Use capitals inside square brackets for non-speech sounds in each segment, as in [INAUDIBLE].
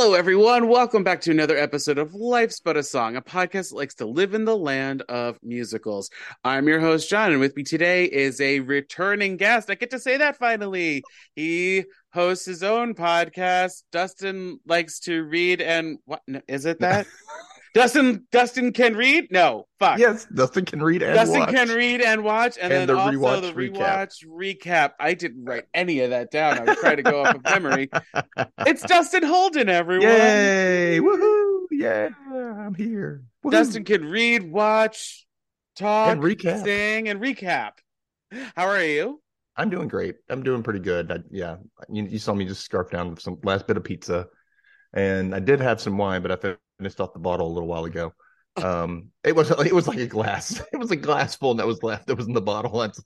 Hello, everyone. Welcome back to another episode of Life's But a Song, a podcast that likes to live in the land of musicals. I'm your host, John, and with me today is a returning guest. I get to say that finally. He hosts his own podcast. Dustin likes to read and what no, is it that? [LAUGHS] Dustin Dustin can read? No, fuck. Yes, Dustin can read and watch Dustin watch. can read and watch, and, And then the also rewatch the recap. rewatch recap. I didn't write any of that down. I was trying to go off of memory. It's Dustin Holden, everyone. Yay! Woohoo! Yeah, I'm here. Woohoo. Dustin can read, watch, talk, and recap. sing, and recap. How are you? I'm doing great. I'm doing pretty good. I, yeah, you, you saw me just scarf down some last bit of pizza, and I did have some wine, but I finished off the bottle a little while ago. [LAUGHS] Um, it was it was like a glass. [LAUGHS] It was a glass full that was left. That was in the bottle. [LAUGHS] That's,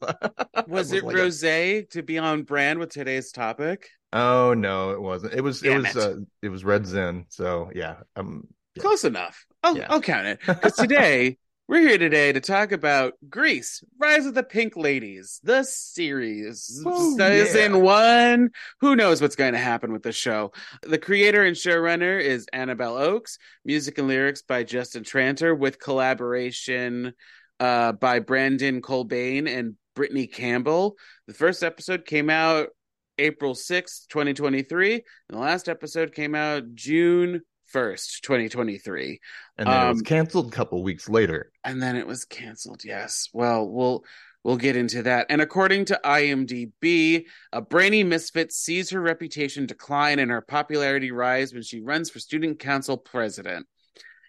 Was it like a- rosé to be on brand with today's topic? oh no, it wasn't. It was Damn it was it. uh, it was red zin. So yeah, um, Yeah. Close enough. I'll, Yeah. I'll count it. Because today, we're here today to talk about Grease, Rise of the Pink Ladies, the series. Woo, Season yeah. one. Who knows what's going to happen with the show? The creator and showrunner is Annabelle Oakes, music and lyrics by Justin Tranter, with collaboration uh, by Brandon Colbain and Brittany Campbell. The first episode came out April 6th, 2023, and the last episode came out June 1st, 2023. and then it was Um, canceled a couple weeks later. And then it was canceled. Yes. Well, we'll we'll get into that. And according to IMDb, a brainy misfit sees her reputation decline and her popularity rise when she runs for student council president.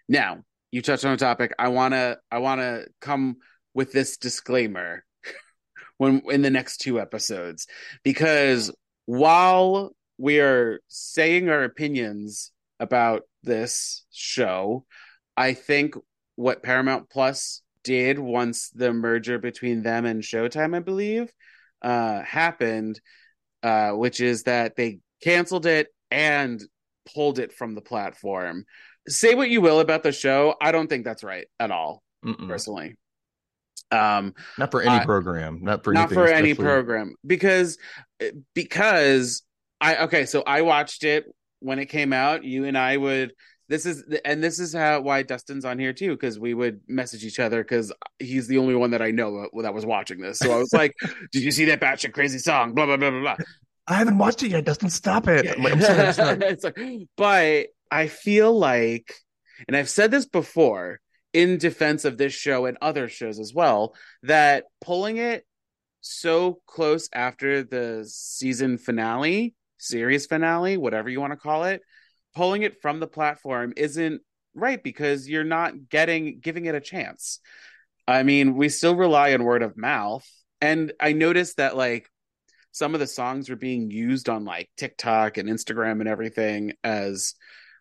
Now, you touched on a topic. I wanna I wanna come with this disclaimer [LAUGHS] when in the next two episodes because while we are saying our opinions about this show, I think what Paramount Plus did once the merger between them and Showtime, I believe, uh, happened, uh, which is that they canceled it and pulled it from the platform. Say what you will about the show, I don't think that's right at all, Mm-mm. personally. Um, Not for any I- program. Not for not for any program because because I okay so I watched it when it came out you and I would this is and this is how why Dustin's on here too because we would message each other because he's the only one that I know that was watching this so I was like [LAUGHS] did you see that batshit crazy song blah blah blah blah blah I haven't watched it yet. Dustin, stop it. I'm, like, I'm sorry. I'm [LAUGHS] sorry. It's like, but I feel like, and I've said this before in defense of this show and other shows as well, that pulling it so close after the season finale, series finale, whatever you want to call it, pulling it from the platform isn't right because you're not getting giving it a chance. I mean, we still rely on word of mouth. And I noticed that like some of the songs are being used on like TikTok and Instagram and everything as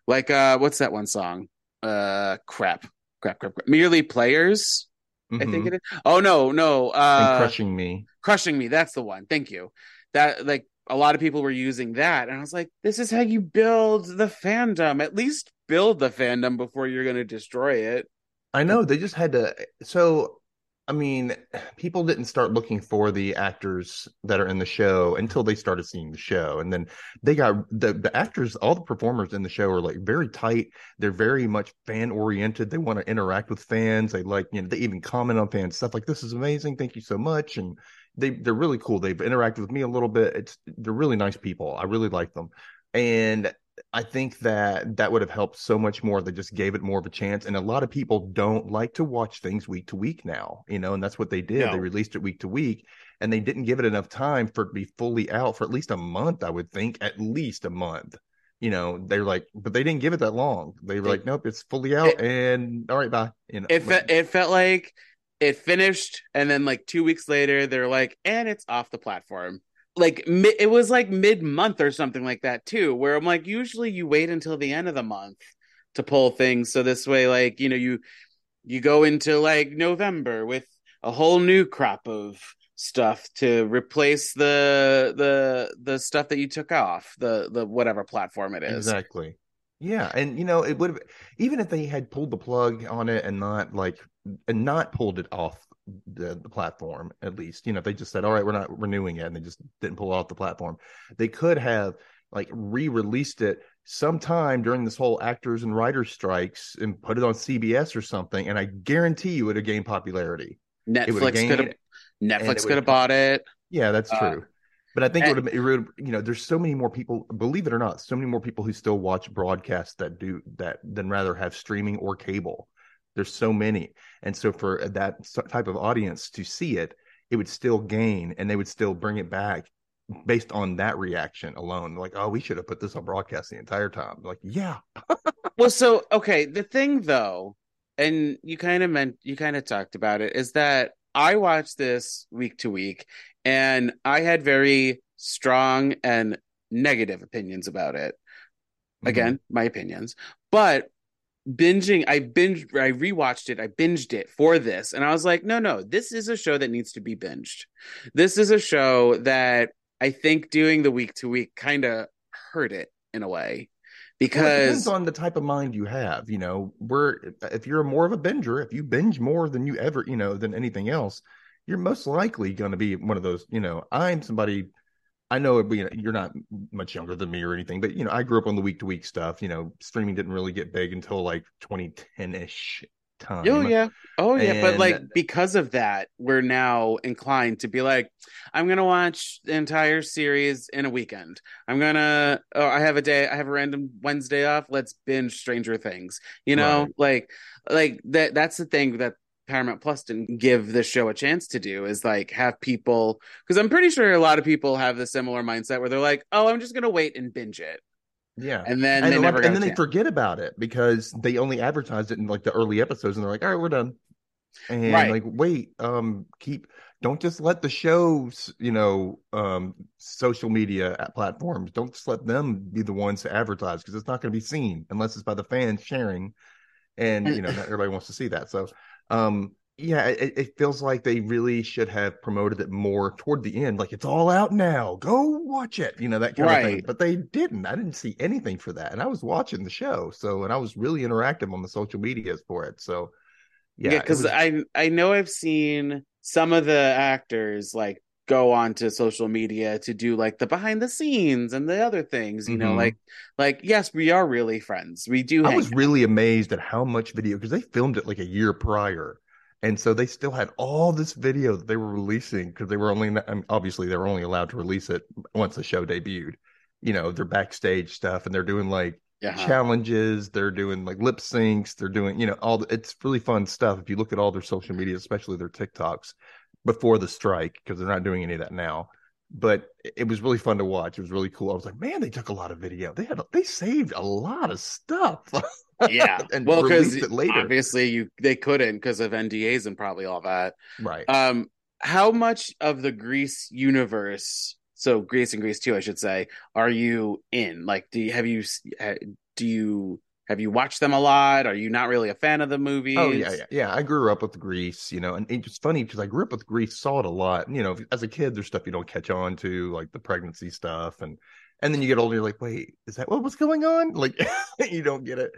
like uh what's that one song? Uh crap. Crap, crap, crap. Merely players, I think Mhm. it is. Oh no, no. And Uh crushing me. crushing me, that's the one. Thank you. That like a lot of people were using that and I was like, this is how you build the fandom. At least build the fandom before you're going to destroy it. I know they just had to. So, I mean, people didn't start looking for the actors that are in the show until they started seeing the show, and then they got the the actors. All the performers in the show are like very tight. They're very much fan oriented. They want to interact with fans. They like you know they even comment on fans stuff like this is amazing. Thank you so much, and they they're really cool. They've interacted with me a little bit. It's they're really nice people. I really like them, and I think that that would have helped so much more. They just gave it more of a chance. And a lot of people don't like to watch things week to week now, you know, and that's what they did. No. They released it week to week and they didn't give it enough time for it to be fully out for at least a month, I would think, at least a month. You know, they're like, but they didn't give it that long. They were It- like, nope, it's fully out it- and all right, bye. You know, It fe- it felt like it finished and then like 2 weeks later they're like and it's off the platform. Like mi- it was like mid-month or something like that too where I'm like usually you wait until the end of the month to pull things so this way like you know you you go into like November with a whole new crop of stuff to replace the the the stuff that you took off the the whatever platform it is. Exactly. Yeah, and you know, it would have even if they had pulled the plug on it and not like and not pulled it off the, the platform at least you know if they just said all right we're not renewing it and they just didn't pull it off the platform they could have like re-released it sometime during this whole actors and writers strikes and put it on cbs or something and i guarantee you it would have gained popularity Netflix could have Netflix could have bought it. Yeah, that's Uh, true. but I think and- it would, it would, you know, there's so many more people, believe it or not, so many more people who still watch broadcasts that do that than rather have streaming or cable. There's so many. And so for that type of audience to see it, it would still gain and they would still bring it back based on that reaction alone. Like, oh, we should have put this on broadcast the entire time. Like, yeah. [LAUGHS] Well, so okay, the thing though, and you kind of meant you kind of talked about it, is that I watched this week to week, and I had very strong and negative opinions about it. Mm-hmm. Again, my opinions, but binging, I binged, I rewatched it, I binged it for this, and I was like, no, no, this is a show that needs to be binged. This is a show that I think doing the week to week kind of hurt it in a way Well, it depends because on the type of mind you have. You know, we're if you're more of a binger, if you binge more than you ever, you know, than anything else, you're most likely going to be one of those. You know, I'm somebody. I know you know, you're not much younger than me or anything, but you know, I grew up on the week to week stuff. You know, streaming didn't really get big until like 2010 ish time. Oh yeah. Oh yeah. But like because of that, we're now inclined to be like, I'm gonna watch the entire series in a weekend. I'm gonna oh I have a day, I have a random Wednesday off. Let's binge Stranger Things. You know, Right. like like that that's the thing that Paramount Plus didn't give the show a chance to do is like have people because I'm pretty sure a lot of people have the similar mindset where they're like, Oh, I'm just gonna wait and binge it. Yeah. And then and, they lot- never got and then they forget about it because they only advertised it in like the early episodes and they're like all right we're done and Right. like wait um keep don't just let the shows you know um social media at platforms don't just let them be the ones to advertise because it's not going to be seen unless it's by the fans sharing and And- you know not everybody wants to see that. So um yeah it, it feels like they really should have promoted it more toward the end like it's all out now. Go watch it you know that kind of thing but they didn't. I didn't see anything for that and i was watching the show so and i was really interactive on the social medias for it. So yeah, Yeah, because was- I I know I've seen some of the actors like go onto social media to do like the behind the scenes and the other things, you know, Mhm. like like yes, we are really friends. We do I was really amazed at how much video because they filmed it like a year prior, and so they still had all this video that they were releasing because they were only I mean, obviously they were only allowed to release it once the show debuted. You know, their backstage stuff, and they're doing like yeah. challenges, they're doing like lip syncs, they're doing you know all the, it's really fun stuff. If you look at all their social media, especially their TikToks before the strike, because they're not doing any of that now. But it- was really fun to watch. It was really cool. I was like, man, they took a lot of video. They had they saved a lot of stuff. yeah. [LAUGHS] and well, because released it later. obviously you they couldn't because of NDAs and probably all that. Right. Um, how much of the Grease universe, so Grease and Grease too, I should say, are you in? Like, do you have you do you have you watched them a lot? Are you not really a fan of the movies? Oh yeah, yeah, yeah. I grew up with Grease, you know, and it's funny because I grew up with Grease, saw it a lot. You know, as a kid, there's stuff you don't catch on to, like the pregnancy stuff, and and then you get older, you're like, wait, is that what what's going on? Like, [LAUGHS] you don't get it.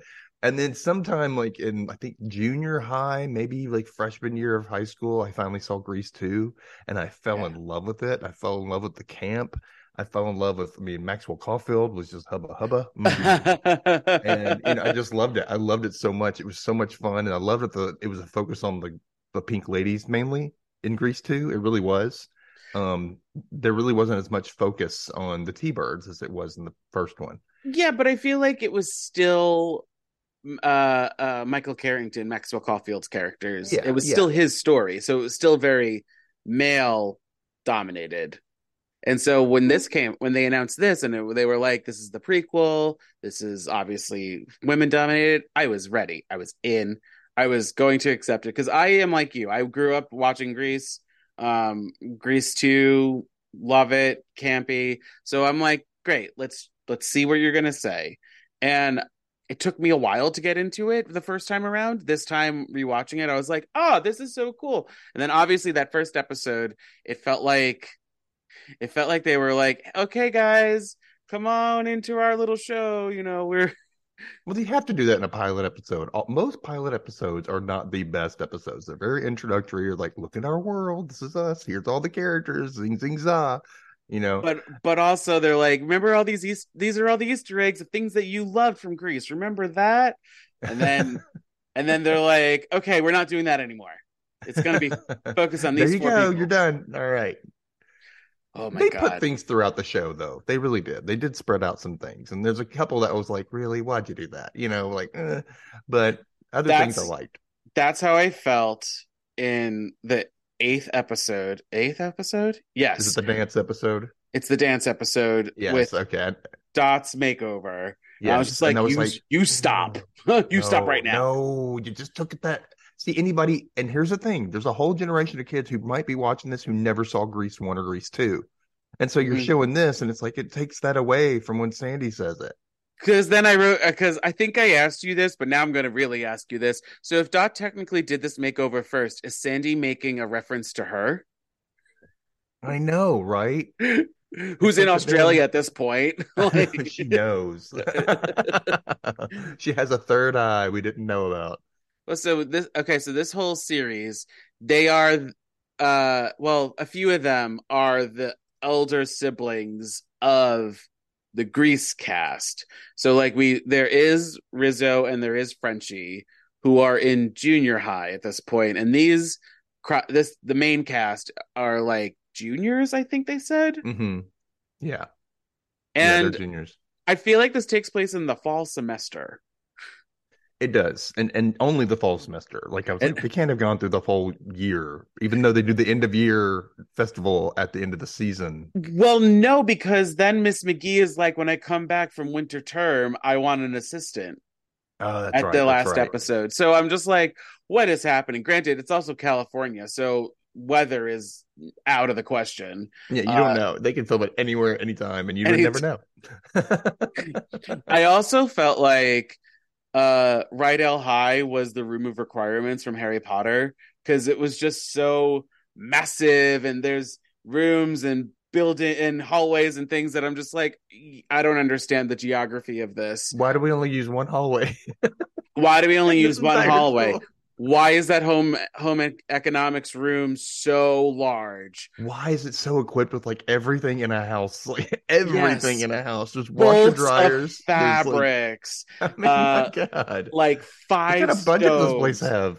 And then sometime, like in I think junior high, maybe like freshman year of high school, I finally saw Grease two, and I fell Yeah. in love with it. I fell in love with the camp. I fell in love with. I mean, Maxwell Caulfield was just hubba hubba. [LAUGHS] and you know, I just loved it. I loved it so much. It was so much fun, and I loved it. The it was a focus on the the pink ladies mainly in Grease too. It really was. Um, there really wasn't as much focus on the T birds as it was in the first one. Yeah, but I feel like it was still uh uh Michael Carrington, Maxwell Caulfield's characters. Yeah, it was yeah. still his story, so it was still very male dominated. And so when this came, when they announced this, and it, they were like, "This is the prequel. This is obviously women dominated." I was ready. I was in. I was going to accept it because I am like you. I grew up watching Grease, um, Grease two, love it, campy. So I'm like, great. Let's let's see what you're gonna say. And it took me a while to get into it the first time around. This time rewatching it, I was like, "Oh, this is so cool!" And then obviously that first episode, it felt like it felt like they were like, "Okay, guys, come on into our little show." You know, we're [LAUGHS] Well, you have to do that in a pilot episode. Most pilot episodes are not the best episodes. They're very introductory. You're like, look at our world. This is us. Here's all the characters. Zing, zing, za. You know, but but also they're like, remember all these East, these are all the Easter eggs of things that you loved from Grease. Remember that? And then [LAUGHS] and then they're like, okay, we're not doing that anymore. It's gonna be [LAUGHS] focused on there these you four go. people. You're done. All right. Oh my they god. put things throughout the show, though. They really did. They did spread out some things, and there's a couple that was like, really, why'd you do that? You know, like, eh. but other things I That's- liked. That's how I felt in the eighth episode. Eighth episode? Yes. Is it the dance episode? it's the dance episode Yes. with okay. Dot's makeover. And I was just like, was you, like, you stop. [LAUGHS] you stop right now. No, you just took it that. See anybody, and here's the thing: there's a whole generation of kids who might be watching this who never saw Grease one or Grease two, and so you're Mhm. showing this, and it's like it takes that away from when Sandy says it. Because then I wrote, because I think I asked you this, but now I'm going to really ask you this. So if Dot technically did this makeover first, is Sandy making a reference to her? I know, right? [LAUGHS] Who's in Australia at this point? [LAUGHS] [LAUGHS] Like- she knows. she has a third eye we didn't know about. Well, so this okay, so this whole series, they are uh well, a few of them are the elder siblings of the Grease cast. So like we there is Rizzo and there is Frenchie who are in junior high at this point and these this the main cast are like juniors, I think they said. hmm Yeah, yeah, And they're juniors. I feel like this takes place in the fall semester. It does, and and only the fall semester. Like I was And- like, they can't have gone through the whole year, even though they do the end of year festival at the end of the season. Well, no, because then Miss McGee is like, when I come back from winter term, I want an assistant Oh, that's at right. the last right. episode. So I'm just like, what is happening? Granted, it's also California, so weather is out of the question. Yeah, you Uh, don't know. They can film it anywhere, anytime, and you would Any- never know. [LAUGHS] I also felt like uh Rydell High was the room of requirements from Harry Potter because it was just so massive and there's rooms and building and hallways and things that I'm just like I don't understand the geography of this. Why do we only use one hallway? [LAUGHS] Why do we only use one hallway? school? Why is that home home economics room so large? Why is it so equipped with like everything in a house? [LAUGHS] Like everything Yes. in a house. There's washer dryers. there's, like- fabrics, [LAUGHS] I mean, uh, my God. like five What kind of budget does this place have?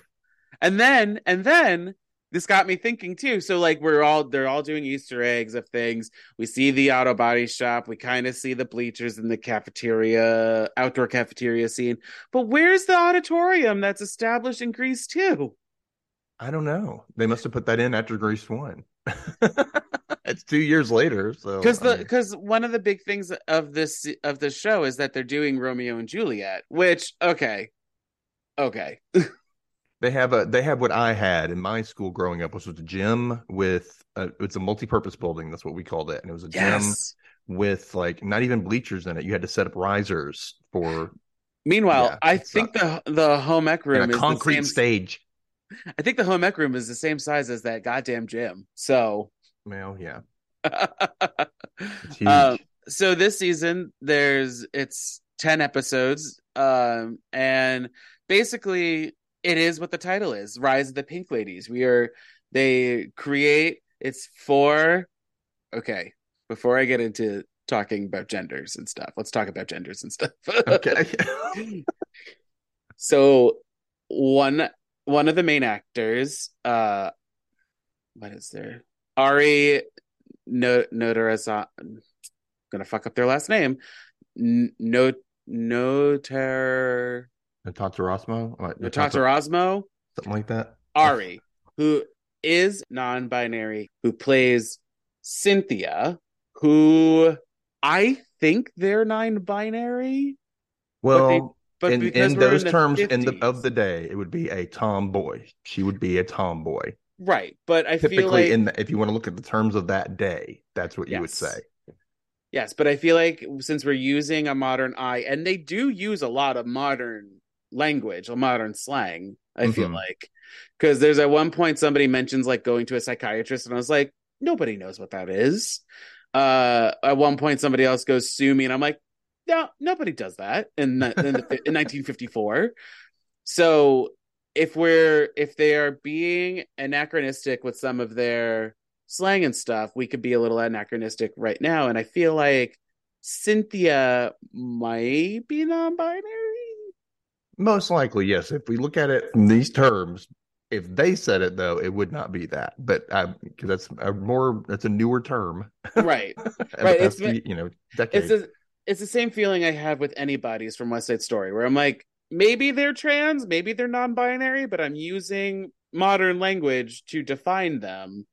And then and then this got me thinking too. So like we're all they're all doing Easter eggs of things. We see the auto body shop. We kind of see the bleachers in the cafeteria, outdoor cafeteria scene. But where's the auditorium that's established in Grease too? I don't know. They must have put that in after Grease one. [LAUGHS] it's two years later, so Because I the mean, because one of the big things of this of the show is that they're doing Romeo and Juliet, which okay, okay, [LAUGHS] they have a they have what I had in my school growing up, which was a gym with a, it's a multi-purpose building. That's what we called it, and it was a gym with like not even bleachers in it. You had to set up risers for Meanwhile, Yeah, I think the the home ec room is concrete the same. stage. I think the home ec room is the same size as that goddamn gym. So, Well, yeah, [LAUGHS] huge. so this season there's it's 10 episodes um and basically it is what the title is rise of the pink ladies. We are they create it's for okay before i get into talking about genders and stuff let's talk about genders and stuff. Okay. [LAUGHS] so one one of the main actors uh what is there? Ari no notarizon gonna fuck up their last name. No notar Natasha Rosmo, What, Natasha Rosmo something like that. Ari who is non-binary who plays Cynthia who I think they're non-binary Well, but in, in those the terms, in the of the day, it would be a tomboy. She would be a tomboy. right but I feel Typically, like in the, if you want to look at the terms of that day, that's what you would say. Yes, but I feel like since we're using a modern eye, and they do use a lot of modern language, a modern slang, I feel Mhm. like. Because there's at one point somebody mentions like going to a psychiatrist, and I was like, nobody knows what that is. Uh, at one point, somebody else goes sue me, and I'm like, no, nobody does that in, the- in, the, in [LAUGHS] 1954. So if we're if they are being anachronistic with some of their slang and stuff, we could be a little anachronistic right now. And I feel like Cynthia might be non-binary. Most likely, yes. If we look at it in these terms, if they said it though, it would not be that. But because that's a more that's a newer term. Right. [LAUGHS] Right, it's- few, you know, decades. it's the it's the same feeling I have with anybody's from West Side Story, where I'm like, maybe they're trans, maybe they're non-binary, but I'm using modern language to define them.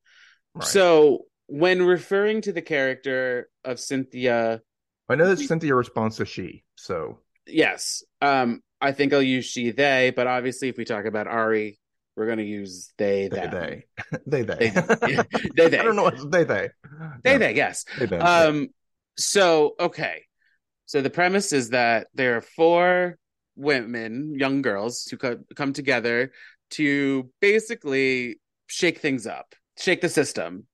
Right. So when referring to the character of Cynthia, I know that Cynthia responds to she. So yes, um, I think I'll use she they, but obviously if we talk about Ari, we're gonna use they they them. they [LAUGHS] they they They- [LAUGHS] they, they. I don't know what they they They No, they, yes. they them, yeah. Um, so okay, so the premise is that there are four women, young girls, who co- come together to basically shake things up, shake the system,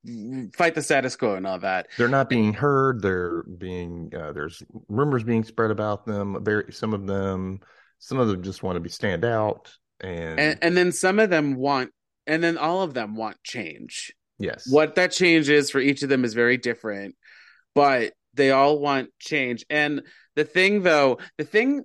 fight the status quo, and all that. they're not being heard. They're being uh, there's rumors being spread about them. Very some of them, some of them just want to be stand out. And, And and then some of them want, and then all of them want change. yes, What that change is for each of them is very different, but they all want change. And the thing, though, the thing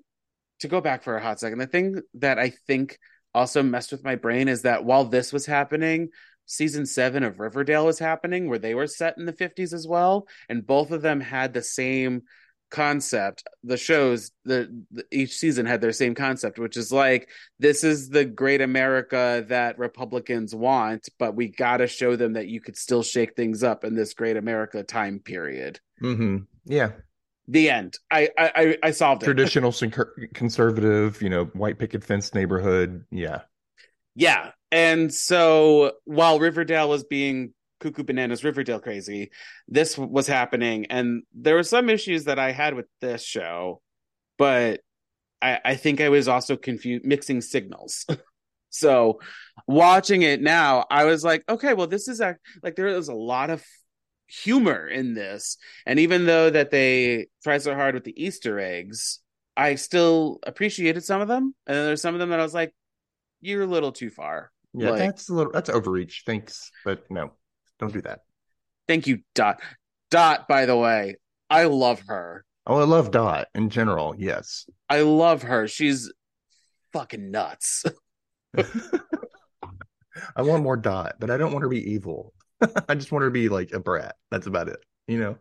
to go back for a hot second, the thing that I think also messed with my brain is that while this was happening, season seven of Riverdale was happening, where they were set in the 50s as well. And both of them had the same concept the shows the, the each season had their same concept which is like this is the great america that republicans want but we got to show them that you could still shake things up in this great america time period. Hmm yeah, the end. I i i, I solved it. Traditional conservative, you know, white picket fence neighborhood. Yeah, yeah. And so while riverdale was being cuckoo bananas riverdale crazy this was happening. And there were some issues that i had with this show but i i think i was also confused mixing signals. [LAUGHS] So watching it now i was like okay well this is a, like there is a lot of humor in this. And even though that they try so hard with the easter eggs i still appreciated some of them. And then there's some of them that i was like you're a little too far. Yeah, Like- that's a little that's overreach. Thanks, but no, don't do that. Thank you, Dot. Dot, by the way, I love her. Oh, I love Dot in general. Yes, I love her. She's fucking nuts. [LAUGHS] [LAUGHS] I want more Dot, but I don't want her to be evil. [LAUGHS] I just want her to be like a brat. That's about it. You know.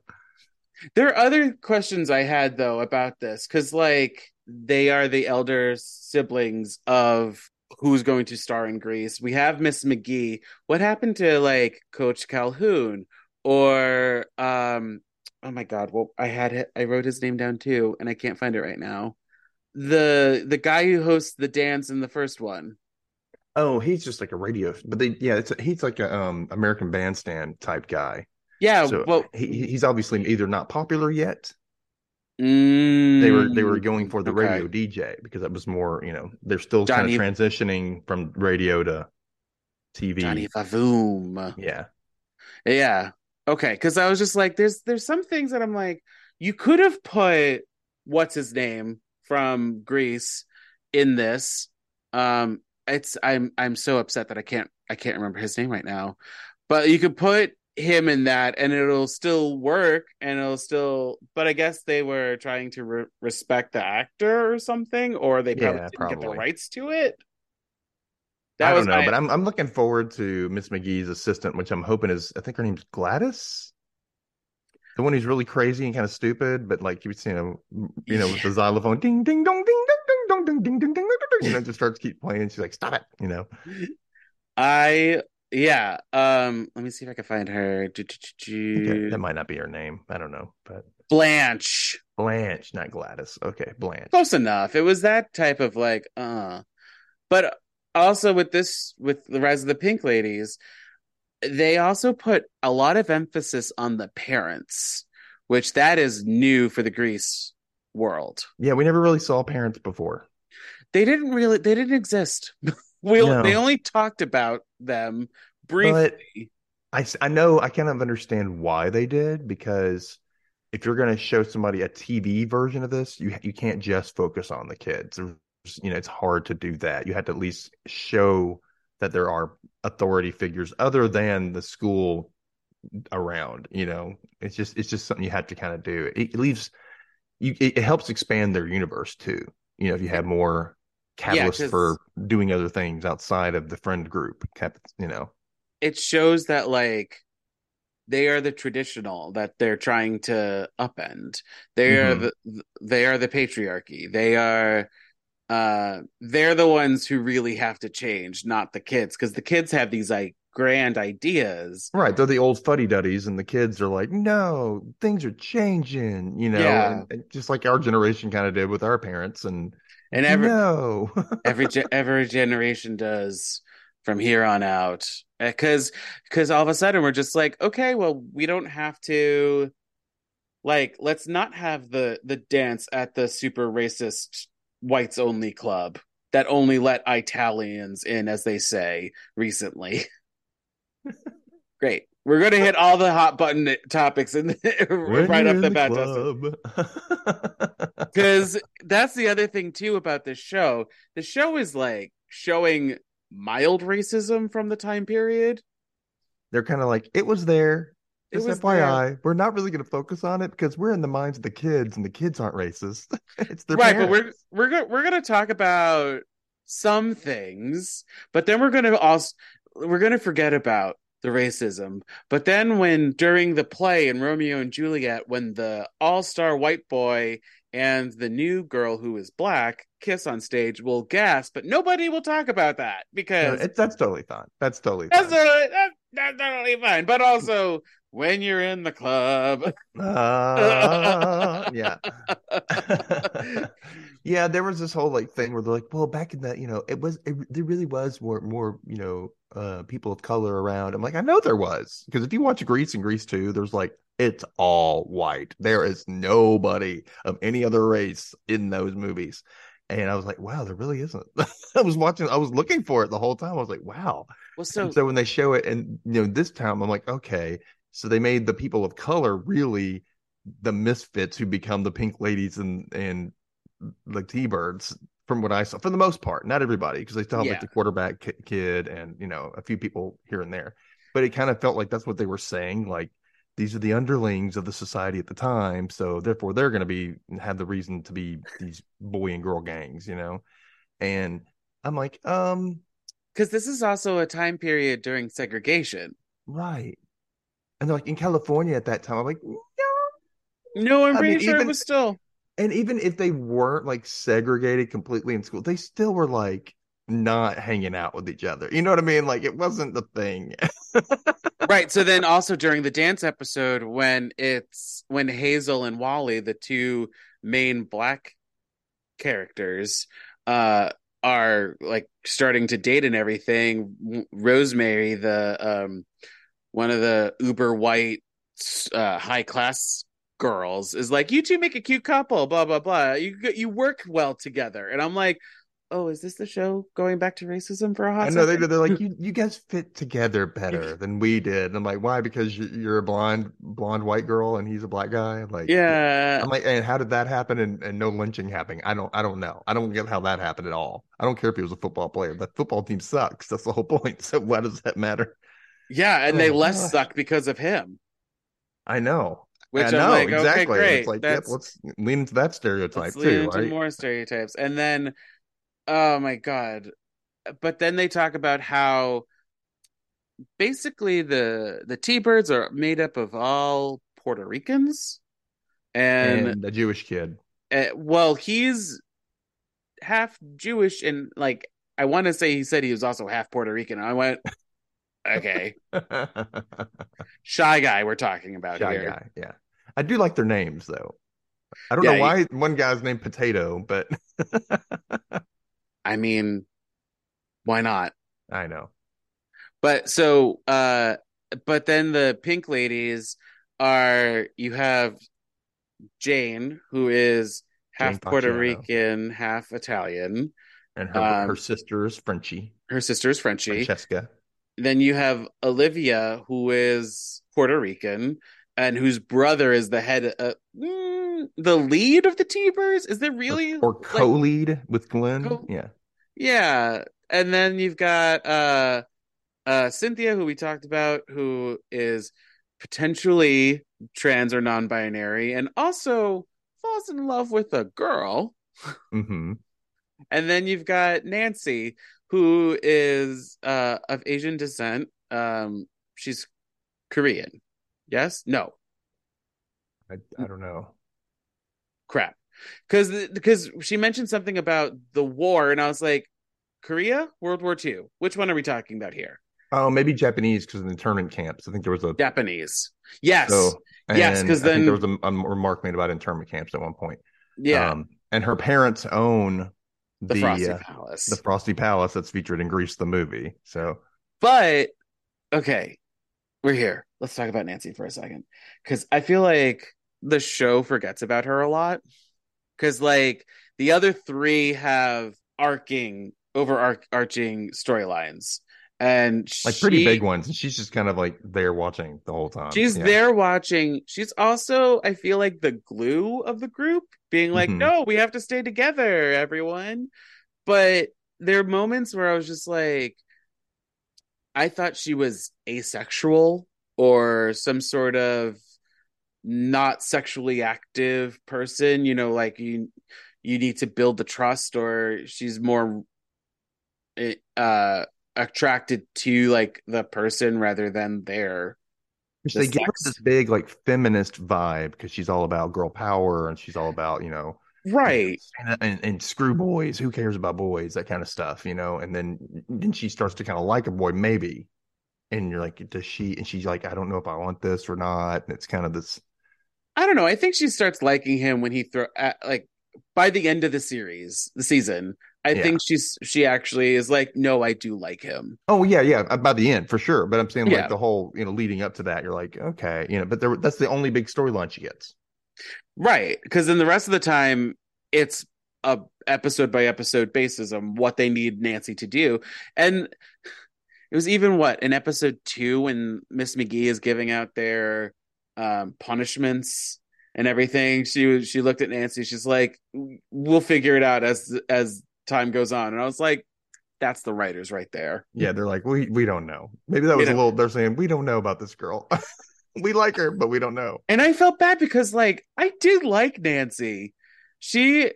There are other questions I had though about this because, like, they are the elder siblings of who's going to star in Grease. We have Miss McGee. What happened to like Coach Calhoun or um? Oh my God! Well, I had it. I wrote his name down too, and I can't find it right now. The the guy who hosts the dance in the first one. Oh, he's just like a radio, but they yeah, it's he's like a um American Bandstand type guy. Yeah, so well, he he's obviously either not popular yet. Mm, They were they were going for the okay. radio DJ because that was more you know they're still Johnny- kind of transitioning from radio to TV. Johnny Vavoom. Yeah, Yeah. Okay. Because I was just like, there's there's some things that I'm like, you could have put what's his name from Grease in this. Um, it's I'm I'm so upset that I can't I can't remember his name right now. But you could put him in that and it'll still work and it'll still but I guess they were trying to re- respect the actor or something or they probably Yeah, didn't get the rights to it. I don't know, my- but I'm I'm looking forward to Miss McGee's assistant, which I'm hoping is I think her name's Gladys. The one who's really crazy and kind of stupid, but like you you know, you know, with the xylophone, ding ding dong ding ding ding dong ding ding ding ding ding ding, you know, just starts keep playing. She's like, "Stop it!" You know. I yeah. Um, let me see if I can find her. Okay, that might not be her name. I don't know, but Blanche. Blanche, not Gladys. Okay, Blanche. Close enough. It was that type of like, uh. But also with this, with the rise of the Pink Ladies, they also put a lot of emphasis on the parents, which that is new for the Grease world. Yeah, we never really saw parents before. They didn't really they didn't exist. [LAUGHS] we No. they only talked about them briefly. I I know I kind of understand why they did because if you're going to show somebody a TV version of this, you you can't just focus on the kids. There's- You know, it's hard to do that. You have to at least show that there are authority figures other than the school around. You know, it's just it's just something you have to kind of do. It, it leaves you. It, it helps expand their universe too. You know, if you have more catalysts 'cause- for doing other things outside of the friend group. You know. it shows that like they are the traditional that they're trying to upend. They are Mhm. the they are the patriarchy. They are uh they're the ones who really have to change, not the kids, because the kids have these like grand ideas. Right, they're the old fuddy duddies, and the kids are like, "No, things are changing," you know, Yeah. and, and just like our generation kind of did with our parents, and And every no, [LAUGHS] every every generation does from here on out. Eh, because because all of a sudden we're just like okay well we don't have to like let's not have the the dance at the super racist whites only club that only let italians in as they say recently. [LAUGHS] Great we're gonna hit all the hot button topics and right in the [LAUGHS] bat because [LAUGHS] that's the other thing too about this show. The show is like showing mild racism from the time period. they're kind of like, "It was there." It was FYI, we're not really going to focus on it because we're in the minds of the kids, and the kids aren't racist. [LAUGHS] it's their right, but we're we're go- we're gonna talk about some things, but then we're gonna also we're gonna forget about the racism. But then when during the play in Romeo and Juliet, when the all star white boy and the new girl who is black kiss on stage, we'll gasp, but nobody will talk about that No, because it, that's totally fine. That's totally That's fine. totally, that, that's totally fine. But also, when you're in the club, [LAUGHS] Uh, yeah. [LAUGHS] yeah, there was this whole like thing where they're like, well, back in the, you know, it was, it, there really was more, more, you know, uh, people of color around. I'm like, I know there was, because if you watch Grease and Grease 2, there's like, it's all white. There is nobody of any other race in those movies. And I was like, wow, there really isn't. [LAUGHS] I was watching, I was looking for it the whole time. I was like, wow. well, so, And so when they show it, and you know, this time I'm like, okay, so they made the people of color really the misfits who become the pink ladies and and the T-birds from what I saw, for the most part, not everybody, because they still have Yeah. like the quarterback ki- kid and you know a few people here and there, but it kind of felt like that's what they were saying, like these are the underlings of the society at the time, so therefore they're going to be have the reason to be these boy and girl gangs, you know, and I'm like, um, because this is also a time period during segregation. Right. And they're like in California at that time. I'm like, no. No, I'm I pretty mean, sure even- it was still. And even if they weren't like segregated completely in school, they still were like not hanging out with each other. You know what I mean? Like it wasn't the thing. [LAUGHS] right. So then also during the dance episode, when it's when Hazel and Wally, the two main black characters, uh, are like starting to date and everything. Rosemary, the um, one of the uber white, uh, high class girls, is like, "You two make a cute couple." Blah blah blah. You you work well together, and I'm like, "Oh, is this the show going back to racism for a hot I know they they're like [LAUGHS] you you guys fit together better [LAUGHS] than we did. And I'm like, why? Because you- you're a blonde blonde white girl and he's a black guy. I'm like, Yeah, I'm like, and how did that happen? And, and no lynching happening? I don't, I don't know. I don't get how that happened at all. I don't care if he was a football player. The football team sucks. That's the whole [LAUGHS] point. So why does that matter? Yeah, and they Oh, less gosh. suck because of him. I know. Which I know like, okay, exactly. great. It's like, That's yep, let's lean into that stereotype too, right? more stereotypes, and then, oh my god! But then they talk about how basically the the T Birds are made up of all Puerto Ricans, and, and a Jewish kid. uh, well, he's half Jewish, and like I want to say he said he was also half Puerto Rican. I went, okay, [LAUGHS] shy guy, we're talking about Shy here. guy. Yeah. I do like their names though. I don't Yeah, know why one guy's named Potato, but [LAUGHS] I mean, why not? I know. But so uh but then the pink ladies are you have Jane, who is half Jane Puerto Facciano. Rican, half Italian. And her Um, her sister is Frenchie, Her sister is Frenchie. Francesca. Then you have Olivia, who is Puerto Rican, and whose brother is the head, uh, mm, the lead of the T-Birds. Is there really? or like- co-lead with Glenn. Co- yeah. Yeah, and then you've got uh uh Cynthia, who we talked about, who is potentially trans or non-binary, and also falls in love with a girl. hmm And then you've got Nancy, who is uh of Asian descent. Um, she's Korean. Yes? No. I, I don't know. Crap. Because because she mentioned something about the war, and I was like, Korea, World War II. Which one are we talking about here? Oh, maybe Japanese because of the internment camps. I think there was a Japanese. Yes. so Yes, and 'cause I think then- there was a, a remark made about internment camps at one point. yeah. Um, and her parents own the, the Frosty uh, Palace. the Frosty Palace that's featured in Grease the movie. So But okay, we're here. Let's talk about Nancy for a second because I feel like the show forgets about her a lot. Because like the other three have arcing, overarching storylines, and like pretty big ones. And she's just kind of like there watching the whole time. She's Yeah. there watching. She's also, I feel like, the glue of the group, being like, Mhm. no, we have to stay together, everyone. But there are moments where I was just like, I thought she was asexual or some sort of not sexually active person, you know, like you you need to build the trust or she's more eh, uh attracted to like the person rather than their the they give her this big like feminist vibe because she's all about girl power and she's all about you know right and, and, and screw boys. Who cares about boys? That kind of stuff, you know. And then then she starts to kind of like a boy, maybe. And you're like, does she? And she's like, I don't know if I want this or not. And it's kind of this. I don't know. I think she starts liking him when he throw at, uh, like by the end of the series, the season. I Yeah. think she's she actually is like, no, I do like him. Oh yeah, yeah. By the end, for sure. But I'm saying like Yeah. the whole, you know, leading up to that, you're like, okay, you know. But there, that's the only big storyline she gets. Right. Because then the rest of the time it's a episode by episode basis on what they need Nancy to do. And it was even what, in episode two when Miss McGee is giving out their um punishments and everything, she was she looked at Nancy, she's like, We'll figure it out as as time goes on. And I was like, that's the writers right there. Yeah, they're like, we we don't know. Maybe that was a little. They're saying we don't know about this girl. [LAUGHS] we like her, but we don't know. And I felt bad because, like, I did like Nancy. She,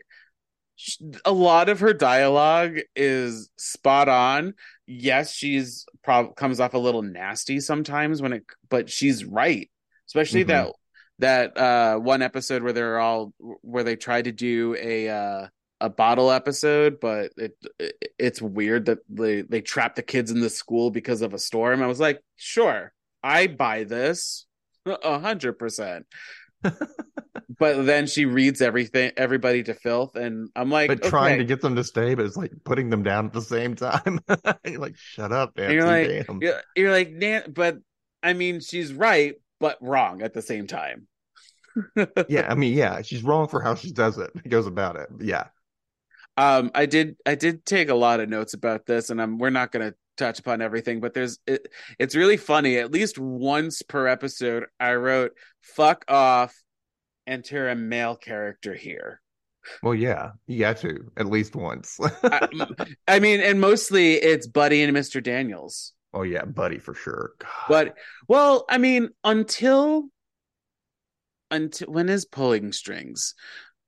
sh a lot of her dialogue is spot on. Yes, she's prob comes off a little nasty sometimes when it, but she's right. Especially Mhm. that that uh one episode where they're all where they tried to do a uh a bottle episode, but it, it it's weird that they they trap the kids in the school because of a storm. I was like, sure, I buy this [LAUGHS] a hundred percent. [LAUGHS] But then she reads everything, everybody to filth, and I'm like, But trying to get them to stay, but it's like putting them down at the same time. [LAUGHS] you're like, shut up, Nancy. you're like, damn. you're, you're like, Nan, but I mean, she's right, but wrong at the same time. yeah, I mean, yeah, she's wrong for how she does it. Goes about it. Yeah. Um, I did, I did take a lot of notes about this, and I'm, we're not going to touch upon everything, but there's, it, it's really funny. At least once per episode, I wrote, "fuck off," enter a male character here. Well, yeah, you got to at least once. [LAUGHS] I, I mean, and mostly it's Buddy and Mr. Daniels. oh yeah, buddy for sure. God. But well, I mean, until until when is pulling strings?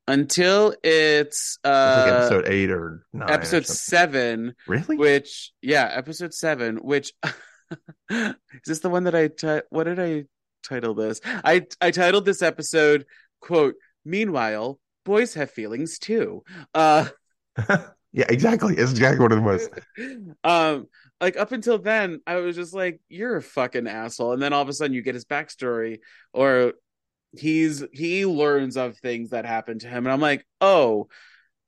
Until it's It's like uh episode eight or nine. episode something. seven, Really? which yeah, episode seven, which [LAUGHS] is this the one that I what did I title this? I I titled this episode quote, meanwhile, boys have feelings too. Uh [LAUGHS] [LAUGHS] yeah, exactly. It's exactly what it was. um like up until then i was just like you're a fucking asshole and then all of a sudden you get his backstory or he's he learns of things that happen to him and i'm like oh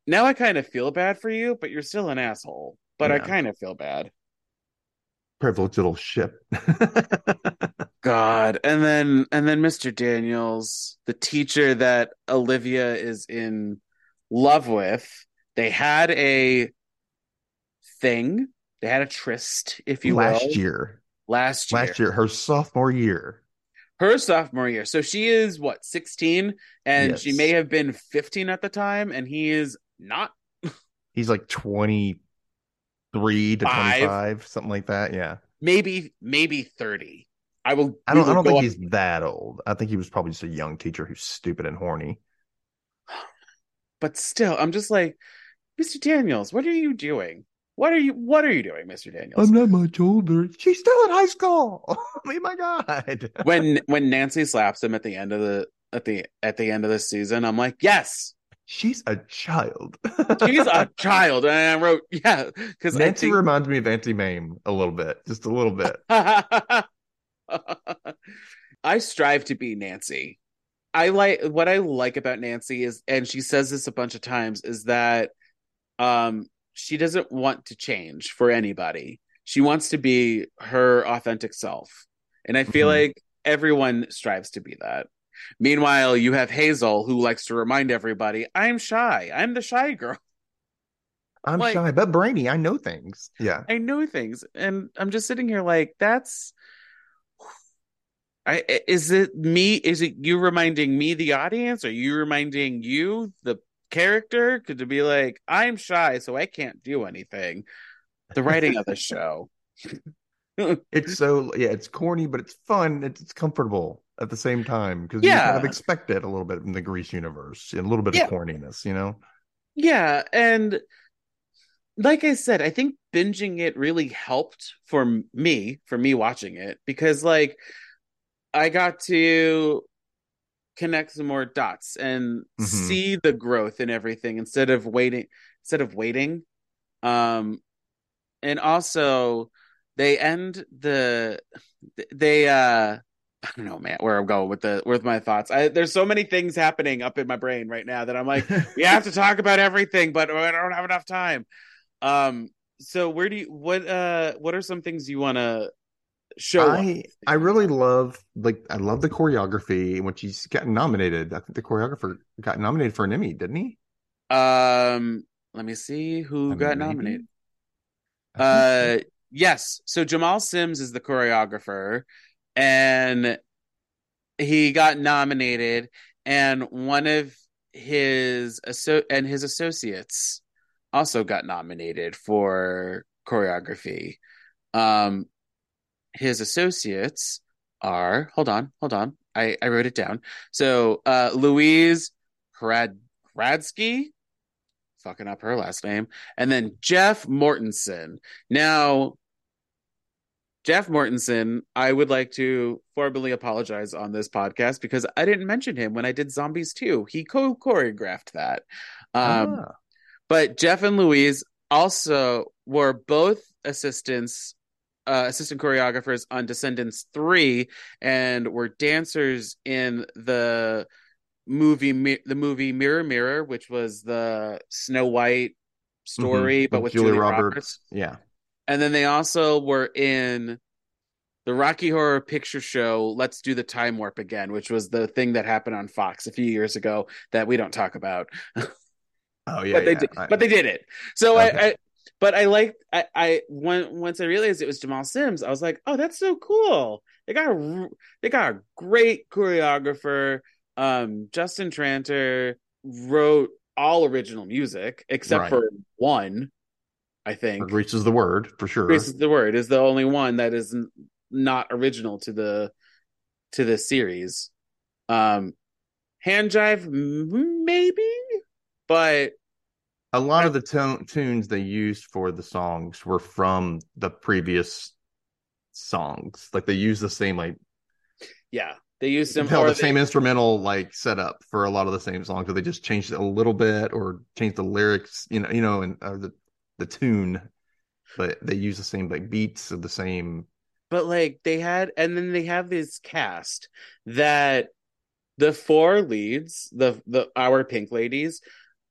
now i kind of feel bad for you but you're still an asshole but i kind of feel bad privileged little ship. [LAUGHS] God. And then and then Mr. Daniels, the teacher that Olivia is in love with, they had a thing. They had a tryst, if you last will. year, Last year. last year, her sophomore year. Her sophomore year. So she is what, 16? And she may have been 15 at the time, and he is not. [LAUGHS] He's like twenty three to Five. twenty five, something like that. Yeah, Maybe, maybe 30. I will I don't. we I don't think go he's that old. I think he was probably just a young teacher who's stupid and horny. [SIGHS] but still, I'm just like, Mr. Daniels, what are you doing? What are you what are you doing, Mr. Daniels? I'm not much older. She's still in high school. [LAUGHS] oh my god. when when Nancy slaps him at the end of the at the at the end of the season, I'm like, yes, She's a child. [LAUGHS] she's a child. And I wrote, yeah, because Nancy think reminds me of Auntie Mame a little bit, just a little bit. [LAUGHS] I strive to be Nancy. I like what I like about Nancy is, and she says this a bunch of times, is that um she doesn't want to change for anybody. She wants to be her authentic self. And I feel Mhm. like everyone strives to be that. Meanwhile, you have Hazel who likes to remind everybody, I'm shy. I'm the shy girl. [LAUGHS] I'm Like- shy, but brainy. I know things. Yeah. I know things. And I'm just sitting here like, that's I is it me? Is it you reminding me the audience? Are you reminding you the character? Could to be like, I'm shy, so I can't do anything. The writing of the [LAUGHS] show. It's so yeah, it's corny, but it's fun. It's, it's comfortable at the same time because you kind Yeah. of expect it a little bit in the Grease universe, and a little bit Yeah. of corniness, you know. Yeah, and like I said, I think binging it really helped for me, for me watching it, because like I got to connect some more dots and Mhm. see the growth in everything instead of waiting instead of waiting. Um and also they end the they uh I don't know, man, where I'm going with the with my thoughts. I, there's so many things happening up in my brain right now that I'm like, [LAUGHS] we have to talk about everything, but I don't have enough time. Um, so where do you what uh what are some things you want to show? I I really love like I love the choreography when she's gotten nominated. I think the choreographer got nominated for an Emmy, didn't he? Um, let me see who I got mean, maybe? nominated. I think Uh, yes. So Jamal Sims is the choreographer, and he got nominated, and one of his asso- and his associates also got nominated for choreography. Um, his associates are hold on, hold on. I I wrote it down. So uh, Louise Hrad Hradsky, fucking up her last name, and then Jeff Mortensen. Now, Jeff Mortensen, I would like to formally apologize on this podcast because I didn't mention him when I did Zombies 2. He co choreographed that. Um, Ah, but Jeff and Louise also were both assistants, uh, assistant choreographers on Descendants 3 and were dancers in the movie the movie Mirror Mirror, which was the Snow White story, mhm, but with Julie Roberts. Yeah. And then they also were in the Rocky Horror Picture Show Let's Do the Time Warp Again, which was the thing that happened on Fox a few years ago that we don't talk about. [LAUGHS] Oh yeah. but they yeah. did I- but they did it. So I, I but I like I, I when once I realized it was Jamal Sims, I was like, oh, that's so cool. They got a, they got a great choreographer. Um, Justin Tranter wrote all original music except Right. for one, I think. Grease is the word for sure. Grease is the word is the only one that is not original to the to the series. Um, hand jive maybe, but a lot of the tone tunes they used for the songs were from the previous songs. Like they used the same like yeah, they used you some can tell the they- same instrumental like setup for a lot of the same songs, but they just changed it a little bit or changed the lyrics, you know, you know, and or the the tune, but they use the same like beats of the same. but like they had and then they have this cast that the four leads the the our pink ladies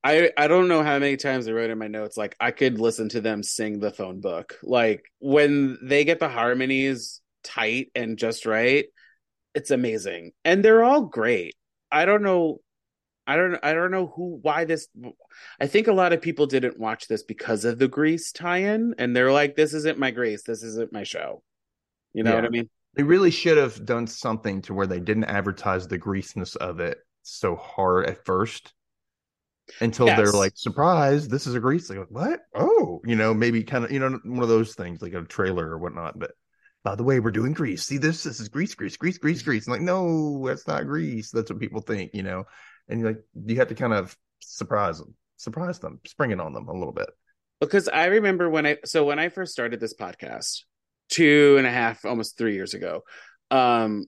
I I don't know how many times I wrote in my notes like I could listen to them sing the phone book. Like when they get the harmonies tight and just right, it's amazing. And they're all great. I don't know I don't I don't know who why this I think a lot of people didn't watch this because of the Grease tie-in and they're like this isn't my Grease, this isn't my show. You know Yeah. what I mean? They really should have done something to where they didn't advertise the greasiness of it so hard at first until Yes. they're like, surprised this is a grease. Like, what? Oh, you know, maybe kind of, you know, one of those things like a trailer or whatnot. But by the way, we're doing grease. See this? This is grease, grease, grease, grease, grease. And like, no, that's not grease. That's what people think, you know. And you're like, you have to kind of surprise them, surprise them, spring it on them a little bit. because I remember when I so when I first started this podcast two and a half, almost three years ago, um,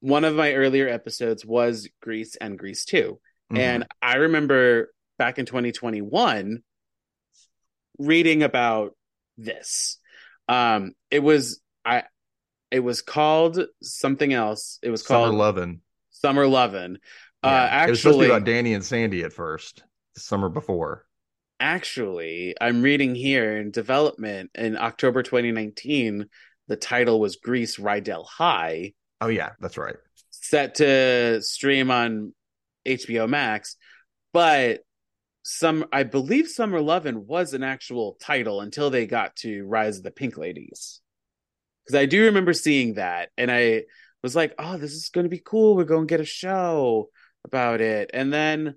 one of my earlier episodes was Grease and Grease 2 Mhm. and I remember back in 2021 reading about this. Um, it was I, it was called something else. It was called Summer Lovin'. Summer Lovin'. Uh, Yeah. it was supposed to actually, be about Danny and Sandy at first, the summer before. actually i'm reading here in development in october 2019 the title was grease rydell high Oh yeah, that's right. set to stream on hbo max but some i believe summer lovin was an actual title until they got to rise of the pink ladies. Because i do remember seeing that and i was like oh this is going to be cool. We're going to get a show about it. And then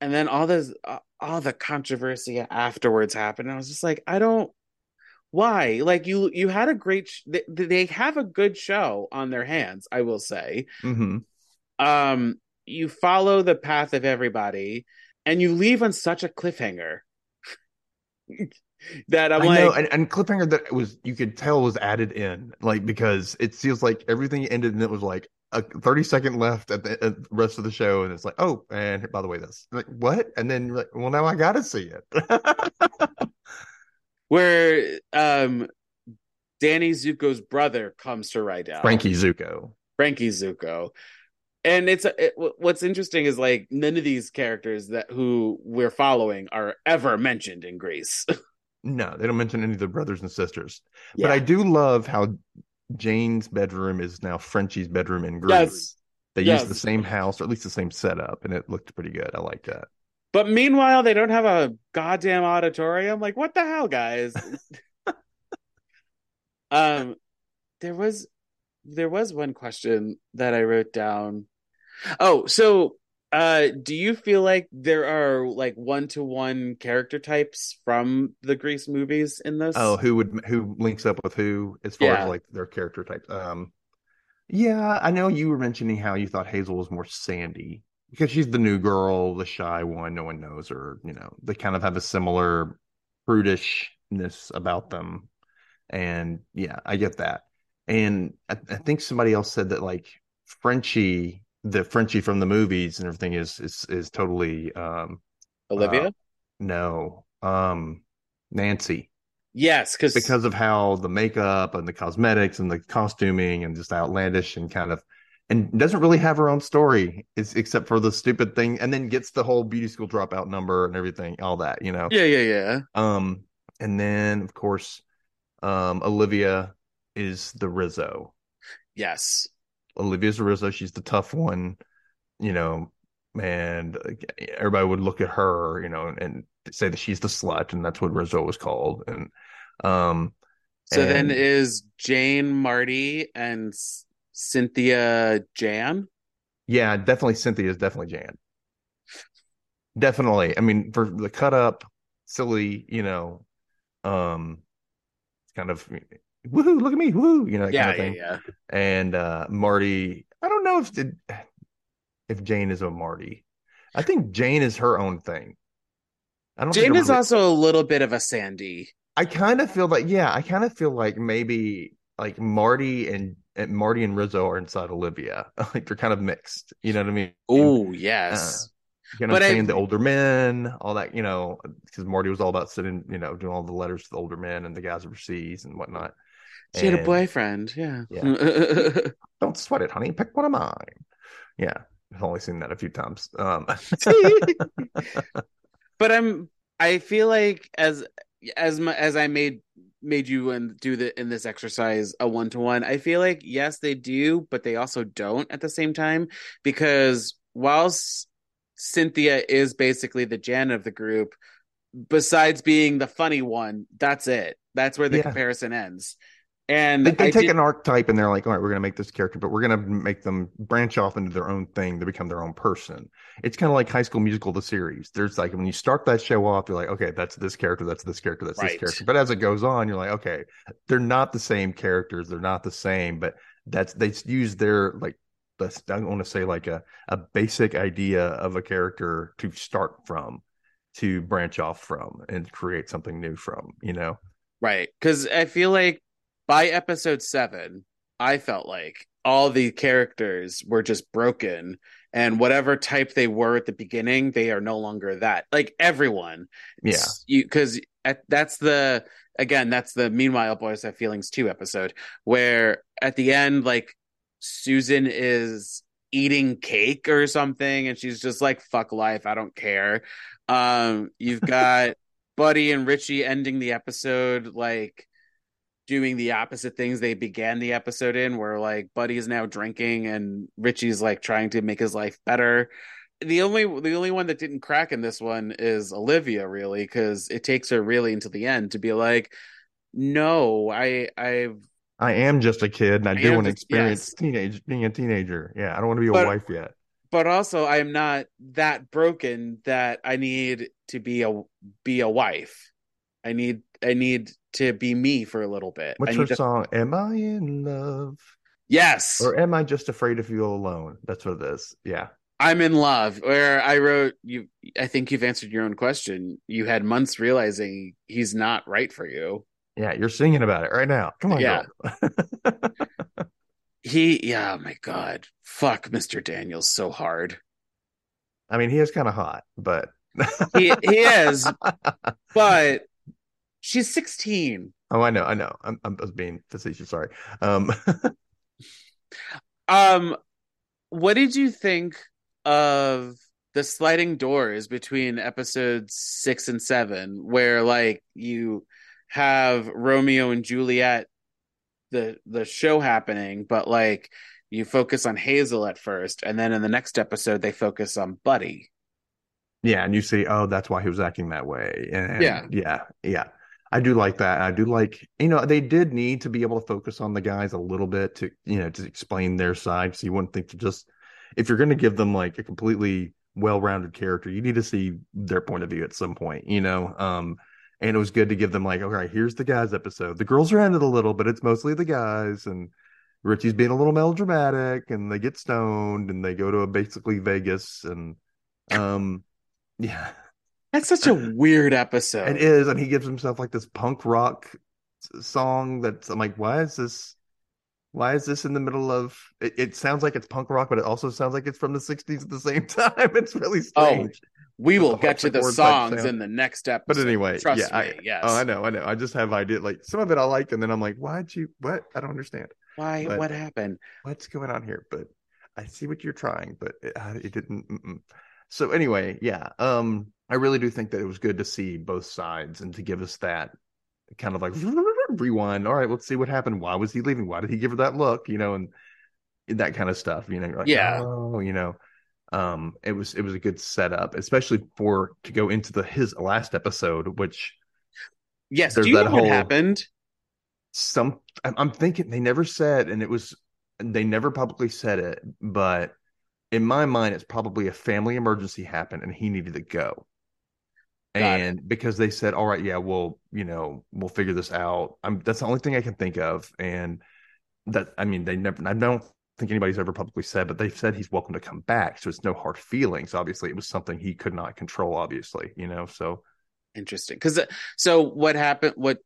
and then all this uh, all the controversy afterwards happened i was just like i don't why? Like you you had a great sh- they, they have a good show on their hands i will say. Hmm um you follow the path of everybody and you leave on such a cliffhanger [LAUGHS] that i'm I like know, and, and cliffhanger that was you could tell was added in, like because it feels like everything ended and it was like a thirty second left at the, at the rest of the show, and it's like, oh, and by the way, this like what? And then you're like, well, now I gotta see it. [LAUGHS] where um danny zuko's brother comes to rydell Frankie Zuko. Frankie Zuko. And it's it, what's interesting is like none of these characters that who we're following are ever mentioned in Grease. [LAUGHS] No, they don't mention any of the brothers and sisters, but I do love how Jane's bedroom is now Frenchie's bedroom in Grease. yes. They yes. used the same house or at least the same setup, and it looked pretty good. I like that. But meanwhile, they don't have a goddamn auditorium. Like, what the hell, guys? [LAUGHS] um, there was there was one question that I wrote down. Oh, so uh do you feel like there are like one to one character types from the Grease movies in this? Oh, who would who links up with who as far Yeah. as like their character types? Um, yeah, I know you were mentioning how you thought Hazel was more Sandy because she's the new girl, the shy one. No one knows her. You know, they kind of have a similar prudishness about them, and yeah, I get that. And I, I think somebody else said that like Frenchie, the Frenchie from the movies and everything is is is totally um Olivia? uh, no um Nancy yes, because because of how the makeup and the cosmetics and the costuming and just outlandish and kind of and doesn't really have her own story is except for the stupid thing and then gets the whole beauty school dropout number and everything all that you know yeah, yeah, yeah. um and then of course um olivia is the rizzo Yes. Olivia's the rizzo she's the tough one you know and everybody would look at her you know and say that she's the slut and that's what rizzo was called and um So then is Jane Marty and Cynthia Jan? Yeah, definitely Cynthia is definitely Jan. Definitely. I mean, for the cut up, silly, you know, um kind of woohoo, look at me, woohoo, you know, that Yeah, kind of yeah, thing. yeah. And uh Marty, I don't know if did if Jane is a Marty. I think Jane is her own thing. I don't Jane I is really- also a little bit of a Sandy. I kind of feel like yeah, I kind of feel like maybe like Marty and, and Marty and Rizzo are inside Olivia. [LAUGHS] Like they're kind of mixed. You know what I mean? Oh, yes. You know But I'm I- saying? The older men, all that, you know, because Marty was all about sitting, you know, doing all the letters to the older men and the guys overseas and whatnot. She had a And boyfriend. Yeah. [LAUGHS] Don't sweat it, honey. Pick one of mine. Yeah. I've only seen that a few times. Um, [LAUGHS] [LAUGHS] but I'm I feel like as as my, as I made made you and do the in this exercise a one to one. I feel like yes they do, but they also don't at the same time because whilst Cynthia is basically the Jan of the group, besides being the funny one, that's it. That's where the Yeah. comparison ends. And they, they take did- an archetype and they're like, all right, we're going to make this character, but we're going to make them branch off into their own thing to become their own person. It's kind of like High School Musical, the series. There's like when you start that show off, you're like, okay, that's this character, that's this character, that's Right. this character. But as it goes on, you're like, okay, they're not the same characters, they're not the same, but that's they use their like. Let's, I don't want to say like a, a basic idea of a character to start from, to branch off from, and create something new from. You know, Right. Because I feel like by episode seven, I felt like all the characters were just broken and whatever type they were at the beginning, they are no longer that. Like everyone. yeah, You because that's the again, that's the meanwhile boys have feelings two episode where at the end, like Susan is eating cake or something and she's just like fuck life i don't care um you've [LAUGHS] got buddy and richie ending the episode like doing the opposite things they began the episode in where like buddy is now drinking and richie's like trying to make his life better the only the only one that didn't crack in this one is olivia really because it takes her really until the end to be like no i i've I am just a kid and I, I do want to experience yes. teenage being a teenager. Yeah, I don't want to be a wife yet. but also I am not that broken that I need to be a be a wife. I need I need to be me for a little bit. What's her to- song? Am I in love? Yes, Or am I just afraid of you alone? That's what it is. Yeah. I'm in love. Where I wrote you. I think you've answered your own question. You had months realizing he's not right for you. Yeah, you're singing about it right now. Come on, Yeah. [LAUGHS] He, yeah, oh my God, fuck, Mr. Daniels, so hard. I mean, he is kind of hot, but He he is, [LAUGHS] but she's 16. oh, I know, I know. I'm, I'm I was being facetious. Sorry. Um, [LAUGHS] Um, what did you think of the sliding doors between episodes six and seven, where like you have Romeo and Juliet, the the show happening, but like you focus on Hazel at first, and then in the next episode they focus on Buddy. yeah, and you see, oh, that's why he was acting that way. And Yeah. yeah, yeah. I do like that. I do like, you know, they did need to be able to focus on the guys a little bit to, you know, to explain their side. So you wouldn't think to just, if you're going to give them like a completely well-rounded character, you need to see their point of view at some point, you know. Um, and it was good to give them like, okay, here's the guys episode. The girls are it a little, but it's mostly the guys, and Richie's being a little melodramatic, and they get stoned, and they go to a basically Vegas, and um, [LAUGHS] yeah. That's such a weird episode. It is, and he gives himself like this punk rock song that's I'm like, why is this why is this in the middle of it, it sounds like it's punk rock, but it also sounds like it's from the 60s at the same [LAUGHS] time. It's really Oh, strange. we will get to the songs in the next episode. But anyway, trust yeah, me. I, yes. Oh, I know, I know. I just have idea like some of it I like, and then I'm like, why'd you what? I don't understand. Why? but- what happened? What's going on here? But I see what you're trying, but it, it didn't. Mm-mm. So anyway, yeah. Um, I really do think that it was good to see both sides and to give us that kind of like [LAUGHS] rewind. All right, let's see what happened. Why was he leaving? Why did he give her that look? You know, and that kind of stuff. You know, like, Yeah. oh, you know. Um, it was it was a good setup, especially for to go into the his last episode, which Yes. There's Do you know that what whole- happened? some I'm thinking they never said and it was they never publicly said it but in my mind it's probably a family emergency happened and he needed to go Got it. and because they said all right yeah we'll you know we'll figure this out i'm that's the only thing i can think of and that i mean they never i don't think anybody's ever publicly said but they've said he's welcome to come back so it's no hard feelings obviously it was something he could not control obviously you know so Interesting. Because so what happened? What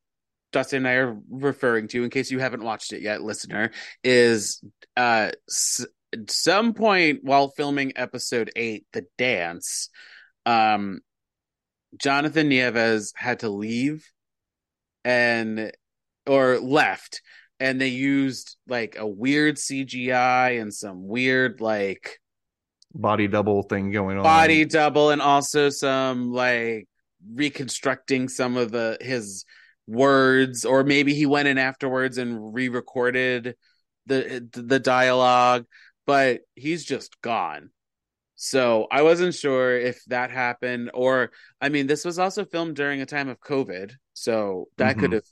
Dustin and I are referring to, in case you haven't watched it yet, listener, is uh s- at some point while filming episode eight, the dance, um, Jonathan Nieves had to leave and or left, and they used like a weird CGI and some weird like body double thing going on. body double and also some like reconstructing some of the his words or maybe he went in afterwards and re-recorded the the dialogue but he's just gone so i wasn't sure if that happened or i mean this was also filmed during a time of covid so that Mhm. could have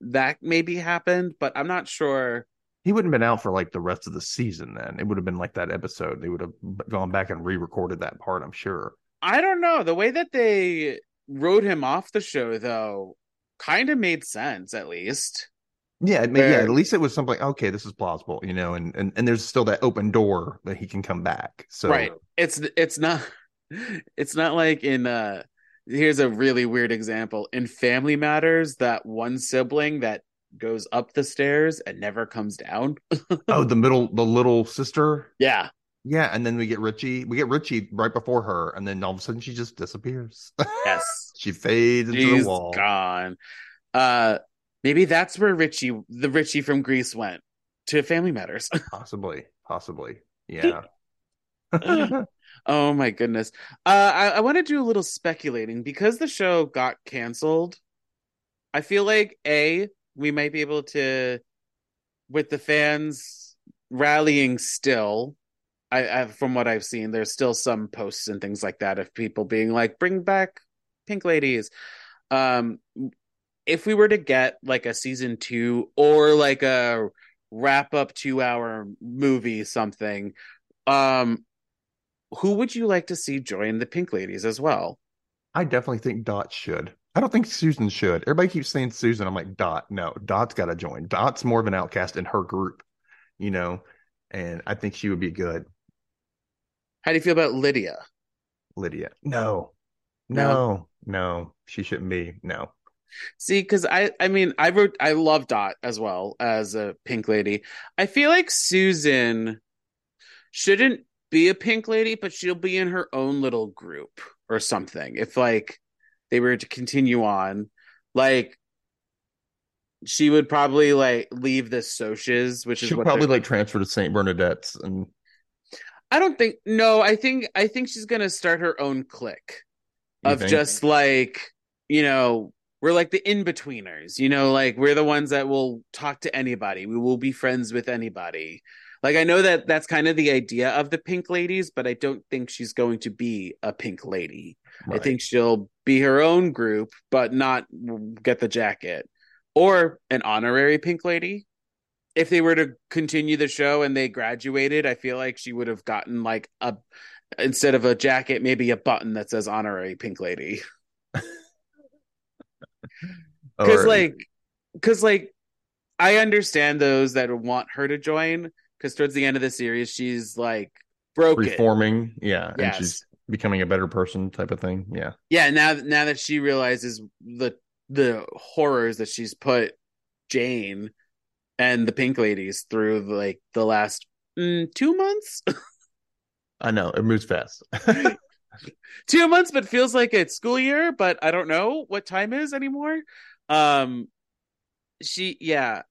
that maybe happened but i'm not sure He wouldn't have been out for like the rest of the season. Then it would have been like that episode. They would have gone back and re-recorded that part. I'm sure. I don't know. The way that they wrote him off the show, though, kind of made sense, at least. Yeah, may, yeah. At least it was something. Okay, this is plausible, you know, and and and there's still that open door that he can come back. So Right. It's it's not [LAUGHS] it's not like in uh here's a really weird example. In Family Matters, that one sibling that goes up the stairs and never comes down. [LAUGHS] Oh, the middle, the little sister. Yeah. Yeah, and then we get Richie. We get Richie right before her, and then all of a sudden she just disappears. Yes. [LAUGHS] she fades into She's the wall. gone. Uh maybe that's where Richie the Richie from Grease went to Family Matters. [LAUGHS] Possibly, possibly. Yeah. [LAUGHS] Oh my goodness. Uh I, I want to do a little speculating because the show got canceled. I feel like A, we might be able to with the fans rallying still. I, I from what I've seen, there's still some posts and things like that of people being like, bring back pink ladies. Um if we were to get like a season two or like a wrap up two hour movie something, um who would you like to see join the Pink Ladies as well? I definitely think Dot should. I don't think Susan should. Everybody keeps saying Susan. I'm like, Dot, no, Dot's got to join. Dot's more of an outcast in her group, you know, and I think she would be good. How do you feel about Lydia? Lydia, no, No? no, no, she shouldn't be. No, See, because I, I mean, I wrote, I love Dot as well as a Pink Lady. I feel like Susan shouldn't be a Pink Lady, but she'll be in her own little group or something. If like they were to continue on, like she would probably like leave the Socials, which is she'll what probably like transfer to Saint Bernadette's and I don't think no, I think I think she's gonna start her own clique you of think? just like, you know, we're like the in-betweeners, you know, like we're the ones that will talk to anybody. We will be friends with anybody. Like I know that that's kind of the idea of the pink ladies, but I don't think she's going to be a pink lady. I think she'll be her own group, but not get the jacket or an honorary pink lady. If they were to continue the show and they graduated, I feel like she would have gotten like a instead of a jacket, maybe a button that says honorary pink lady. [LAUGHS] Because Or- like, because like, I understand those that want her to join. Because towards the end of the series, she's like broken. reforming, yeah, and she's becoming a better person, type of thing. Yeah, yeah now now that she realizes the the horrors that she's put jane and the pink ladies through like the last mm, two months [LAUGHS] I know it moves fast. [LAUGHS] two months but feels like it's school year but i don't know what time is anymore. Um she yeah.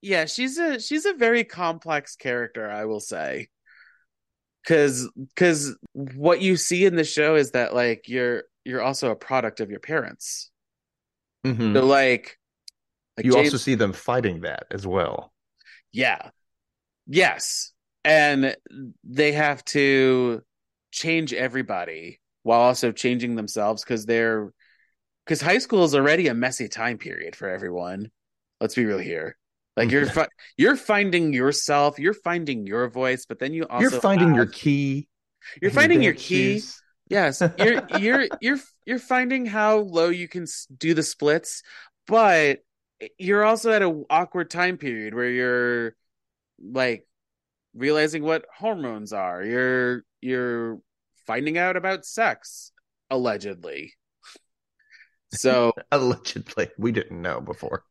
Yeah she's a she's a very complex character i will say. Because because what you see in the show is that like you're you're also a product of your parents. Mhm. So like, like You James- also see them fighting that as well. yeah, yes, and they have to change everybody while also changing themselves because they're because high school is already a messy time period for everyone. Let's be real here. Like you're [LAUGHS] fi- you're finding yourself, you're finding your voice, but then you also You're finding your key. you're finding your key. shoes. Yes, [LAUGHS] you're you're you're you're finding how low you can do the splits, but you're also at an awkward time period where you're like realizing what hormones are. You're you're finding out about sex allegedly. So, [LAUGHS] Allegedly, we didn't know before.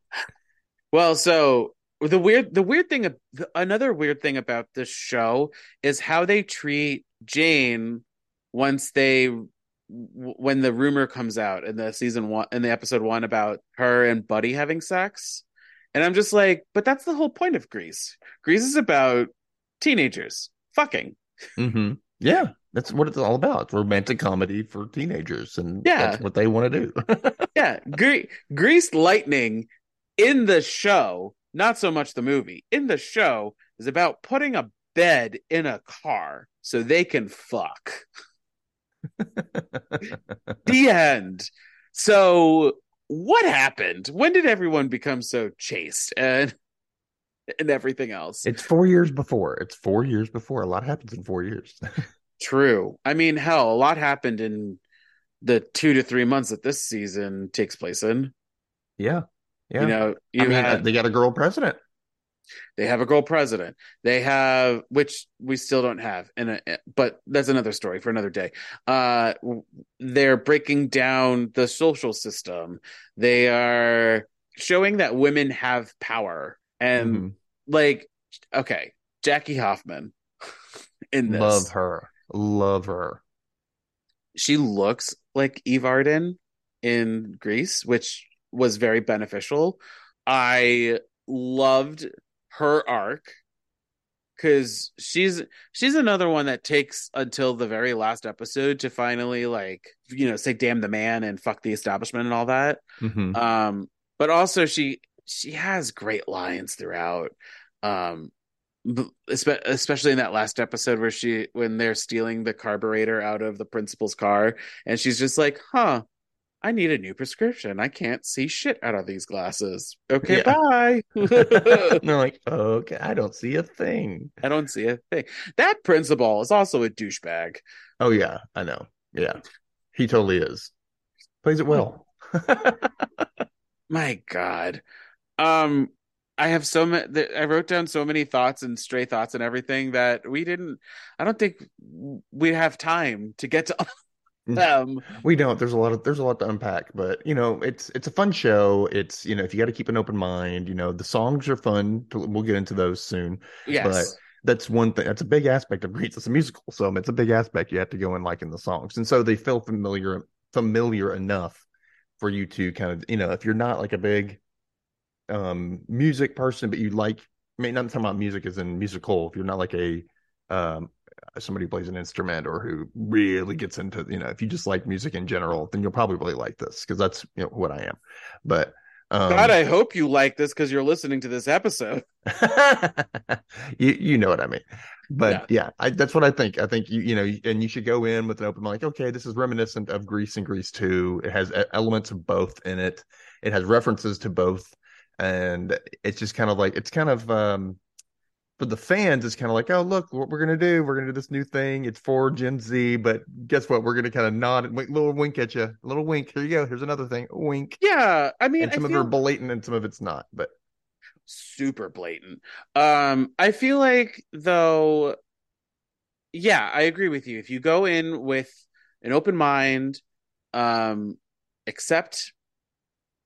well, so the weird the weird thing another weird thing about this show is how they treat Jane once they when the rumor comes out in the season one in the episode one about her and Buddy having sex. And I'm just like, but that's the whole point of Grease. Grease is about teenagers fucking. hmm Yeah, that's what it's all about. It's romantic comedy for teenagers, and Yeah. that's what they want to do. [LAUGHS] Yeah, Gre- Greased Lightning in the show, not so much the movie, in the show is about putting a bed in a car so they can fuck. [LAUGHS] the end. So, what happened? When did everyone become so chaste and and everything else? it's four years before. It's four years before. A lot happens in four years. [LAUGHS] True. I mean, hell, a lot happened in the two to three months that this season takes place in. yeah, yeah. You know, you I mean, uh, had- they got a girl president. They have a girl president. They have, which we still don't have, and a, but that's another story for another day. Uh, they're breaking down the social system. They are showing that women have power, and Mhm. like, okay, Jackie Hoffman [LAUGHS] in this, Love her. Love her. she looks like Eve Arden in Grease, which was very beneficial. I loved her arc because she's she's another one that takes until the very last episode to finally like you know say damn the man and fuck the establishment and all that. Mhm. Um, but also she she has great lines throughout. Um, especially in that last episode where she when they're stealing the carburetor out of the principal's car, and she's just like, "Huh." I need a new prescription. I can't see shit out of these glasses. Okay, Yeah. bye. And [LAUGHS] [LAUGHS] they're like, okay, I don't see a thing. I don't see a thing. That principal is also a douchebag. Oh yeah, I know. Yeah, he totally is. Plays it well. [LAUGHS] My God. Um, I have so many. I wrote down so many thoughts and stray thoughts and everything that we didn't. I don't think we have time to get to them. we don't. There's a lot of there's a lot to unpack, but you know, it's it's a fun show. It's you know, if you got to keep an open mind, you know, the songs are fun. We'll get into those soon. Yes. But that's one thing. That's a big aspect of Grease. It's a musical, so it's a big aspect. You have to go in liking the songs, and so they feel familiar familiar enough for you to kind of you know, if you're not like a big um music person, but you like. I mean, I'm talking about music as in musical. If you're not like a um somebody who plays an instrument or who really gets into you know if you just like music in general then you'll probably really like this because that's you know what i am but um God, I hope you like this because you're listening to this episode. [LAUGHS] you you know what i mean but yeah, I, that's what i think i think you you know and you should go in with an open mind like okay this is reminiscent of grease and grease 2 it has elements of both in it it has references to both and it's just kind of like it's kind of um for the fans, it's kind of like, oh, look, what we're gonna do, we're gonna do this new thing. It's for Gen Z, but guess what? We're gonna kind of nod and wink, little wink at you, a little wink. Here you go. Here's another thing, wink. Yeah, I mean, and I some of feel it are blatant, and some of it's not. But super blatant. Um, I feel like though, yeah, I agree with you. If you go in with an open mind, um, accept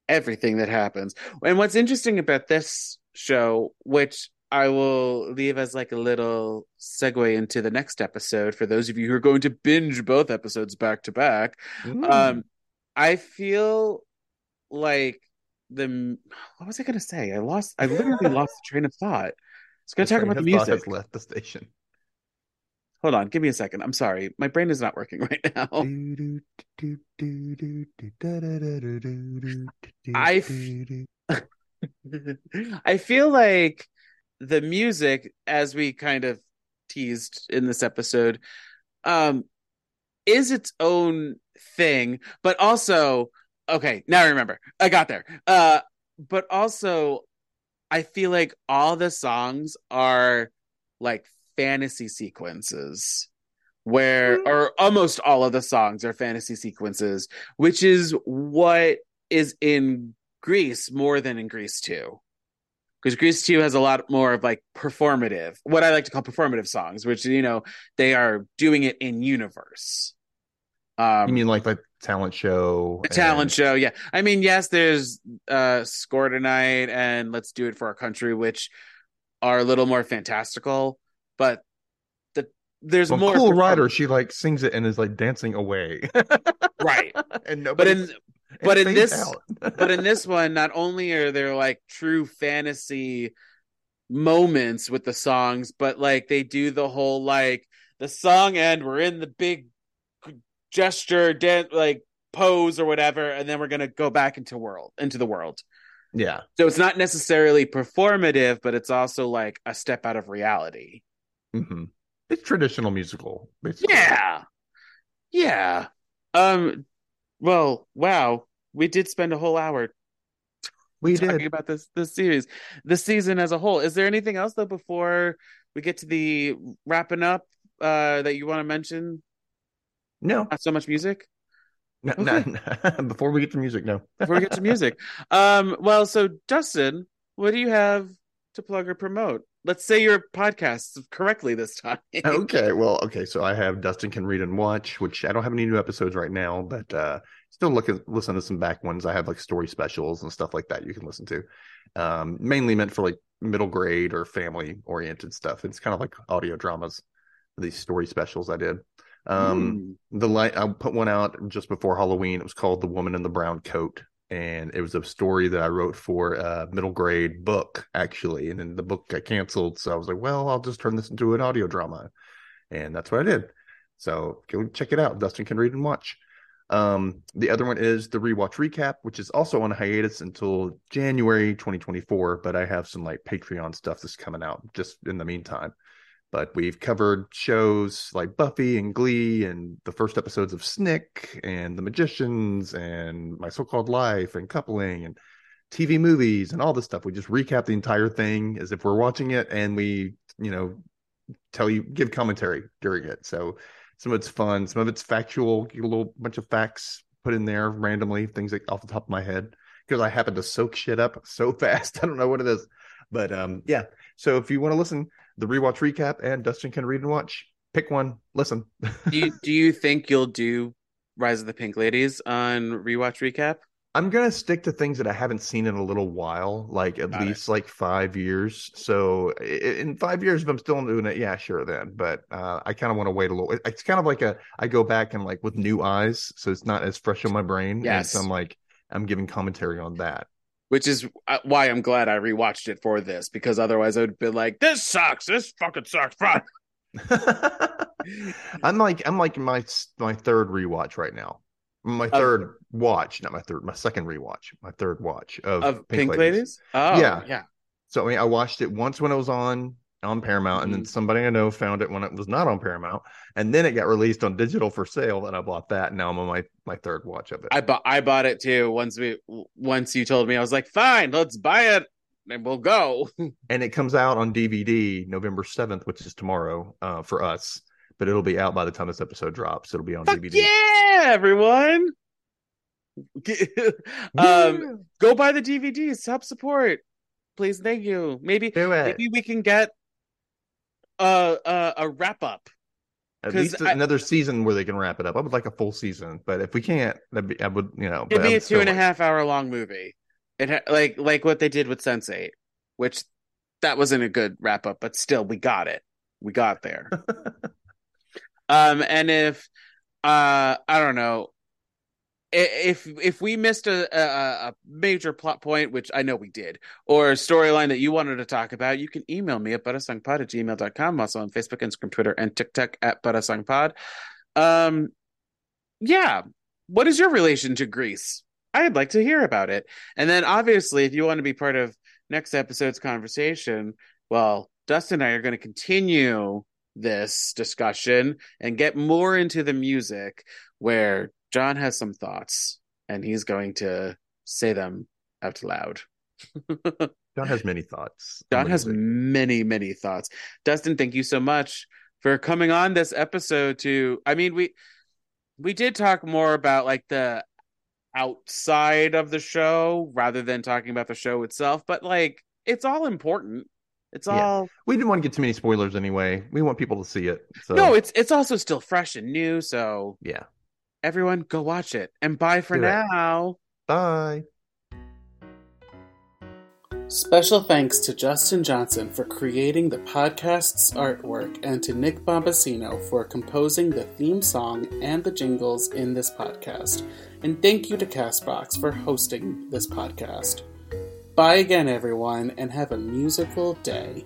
everything that happens. And what's interesting about this show, which I will leave as like a little segue into the next episode for those of you who are going to binge both episodes back to back. mm, Um, I feel like the what was I gonna say? I lost. I literally [LAUGHS] lost the train of thought. I was gonna talk about the music. has left the station. Hold on, give me a second. I'm sorry, my brain is not working [LAUGHS] right now. I f- [LAUGHS] I feel like the music, as we kind of teased in this episode, um, is its own thing, but also okay. Now I remember. I got there. Uh, but also, I feel like all the songs are like fantasy sequences. Where, or almost all of the songs are fantasy sequences, which is what is in Grease more than in Grease 2. Because Grease 2 has a lot more of like performative, what I like to call performative songs, which, you know, they are doing it in universe. Um, You mean like the talent show? the talent show, yeah. I mean, yes, there's uh Score Tonight and Let's Do It for Our Country, which are a little more fantastical, but the there's Well, more cool rider. She like sings it and is like dancing away, [LAUGHS] right. [LAUGHS] and nobody. But in but in this- [LAUGHS] but in this one, not only are there like true fantasy moments with the songs, but like they do the whole like the song end, we're in the big gesture, dance, like pose or whatever, and then we're gonna go back into world into the world. Yeah. So it's not necessarily performative, but it's also like a step out of reality. Hmm It's traditional musical, basically. Yeah. Yeah. Um well, wow. We did spend a whole hour we talking did. about this this series. The season as a whole. Is there anything else though before we get to the wrapping up uh that you want to mention? No, Not so much music? no, Okay. no. [LAUGHS] Before we get to music, no. Before we get to music. Um well so Dustin, what do you have to plug or promote? Let's say your podcast correctly this time. [LAUGHS] okay, well, okay. So I have Dustin can read and watch, which I don't have any new episodes right now, but uh still look at listen to some back ones. I have like story specials and stuff like that you can listen to. Um, mainly meant for like middle grade or family oriented stuff. It's kind of like audio dramas. These story specials I did. Um, Mm. the light I put one out just before Halloween. It was called The Woman in the Brown Coat. And it was a story that I wrote for a middle grade book, actually. And then the book got canceled. So I was like, well, I'll just turn this into an audio drama. And that's what I did. So go check it out. Dustin can read and watch. Um, the other one is the rewatch recap, which is also on hiatus until January 2024. But I have some like Patreon stuff that's coming out just in the meantime but we've covered shows like Buffy and Glee and the first episodes of Snick and The Magicians and My So-Called Life and Coupling and TV movies and all this stuff. We just recap the entire thing as if we're watching it and we, you know, tell you give commentary during it. So some of it's fun, some of it's factual, a little bunch of facts put in there randomly, things like off the top of my head because I happen to soak shit up so [LAUGHS] fast. I don't know what it is. But um yeah. So if you want to listen, the rewatch recap and Dustin can read and watch. Pick one, listen. do you do you think you'll do Rise of the Pink Ladies on rewatch recap? I'm gonna stick to things that I haven't seen in a little while, like at Got it. least like five years. So in five years, if I'm still doing it, yeah, sure, then. But uh, I kind of want to wait a little. It's kind of like a I go back and like with new eyes, so it's not as fresh on my brain. Yes. and so I'm like I'm giving commentary on that. Which is uh, why I'm glad I rewatched it for this because otherwise I would be like, "This sucks. This fucking sucks." [LAUGHS] [LAUGHS] I'm like I'm like my my third rewatch right now. My third watch, not my third, my second rewatch, my third watch of, Of Pink, Ladies. Oh, Yeah. yeah. So I mean, I watched it once when it was on on Paramount, and then Mhm. somebody I know found it when it was not on Paramount, and then it got released on digital for sale, and I bought that. And now I'm on my my third watch of it. I bought I bought it too. Once we once you told me, I was like, "Fine, let's buy it and we'll go." [LAUGHS] and it comes out on DVD November seventh, which is tomorrow uh, for us. But it'll be out by the time this episode drops. It'll be on Fuck DVD. yeah, everyone! [LAUGHS] um, go buy the DVDs. Help support, please. Thank you. Maybe maybe we can get a a, a wrap up. At least I- another season where they can wrap it up. I would like a full season, but if we can't, that'd be, I would, you know. It'd be a two and a half hour long movie. It ha- like like what they did with Sense8, which that wasn't a good wrap up, but still we got it. We got there. [LAUGHS] um, and if uh, I don't know, if if we missed a, a a major plot point, which I know we did, or a storyline that you wanted to talk about, you can email me at butasongpod at gmail.com. Also on Facebook, Instagram, Twitter, and TikTok at butasongpod. Um, yeah. What is your relation to Grease? I'd like to hear about it. And then obviously, if you want to be part of next episode's conversation, well, Dustin and I are going to continue this discussion and get more into the music where John has some thoughts and he's going to say them out loud. [LAUGHS] John has many thoughts. John has many, many thoughts. Dustin, thank you so much for coming on this episode to I mean we we did talk more about like the outside of the show rather than talking about the show itself, but like it's all important. It's Yeah. all We didn't want to get too many spoilers anyway. We want people to see it. So No, it's it's also still fresh and new, so yeah. Everyone go watch it. And bye for Do it. now. Bye. Special thanks to Justin Johnson for creating the podcast's artwork and to Nick Bombasino for composing the theme song and the jingles in this podcast. And thank you to Castbox for hosting this podcast. Bye again, everyone, and have a musical day.